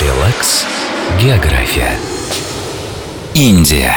Релакс. География. Индия.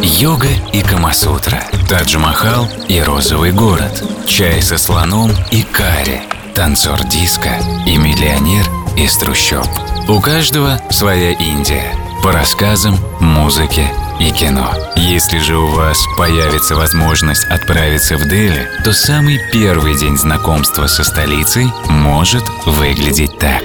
Йога и Камасутра, Тадж-Махал и Розовый город, чай со слоном и карри, танцор диска и миллионер из трущоб. У каждого своя Индия. По рассказам, музыке и кино. Если же у вас появится возможность отправиться в Дели, то самый первый день знакомства со столицей может выглядеть так.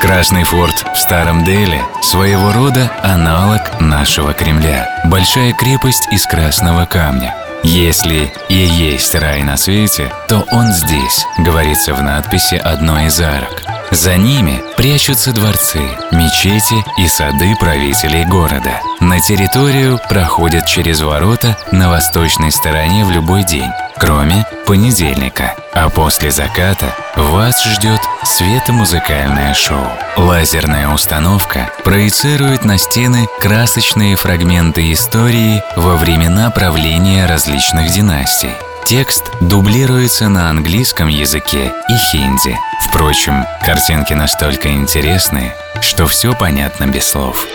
Красный форт в Старом Дели – своего рода аналог нашего Кремля. Большая крепость из красного камня. Если и есть рай на свете, то он здесь, говорится в надписи одной из арок. За ними прячутся дворцы, мечети и сады правителей города. На территорию проходят через ворота на восточной стороне в любой день, кроме понедельника. А после заката вас ждет светомузыкальное шоу. Лазерная установка проецирует на стены красочные фрагменты истории во времена правления различных династий. Текст дублируется на английском языке и хинди. Впрочем, картинки настолько интересные, что все понятно без слов.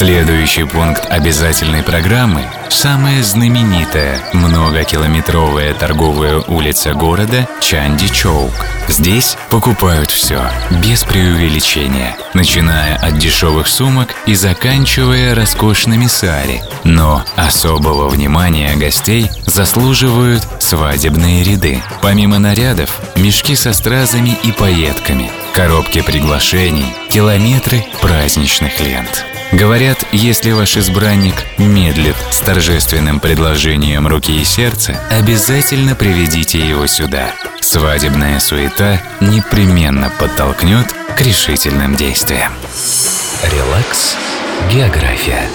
Следующий пункт обязательной программы – самая знаменитая многокилометровая торговая улица города Чанди-Чоук. Здесь покупают все, без преувеличения, начиная от дешевых сумок и заканчивая роскошными сари. Но особого внимания гостей заслуживают свадебные ряды. Помимо нарядов, мешки со стразами и пайетками, коробки приглашений, километры праздничных лент. Говорят, если ваш избранник медлит с торжественным предложением руки и сердца, обязательно приведите его сюда. Свадебная суета непременно подтолкнет к решительным действиям. Релакс. География.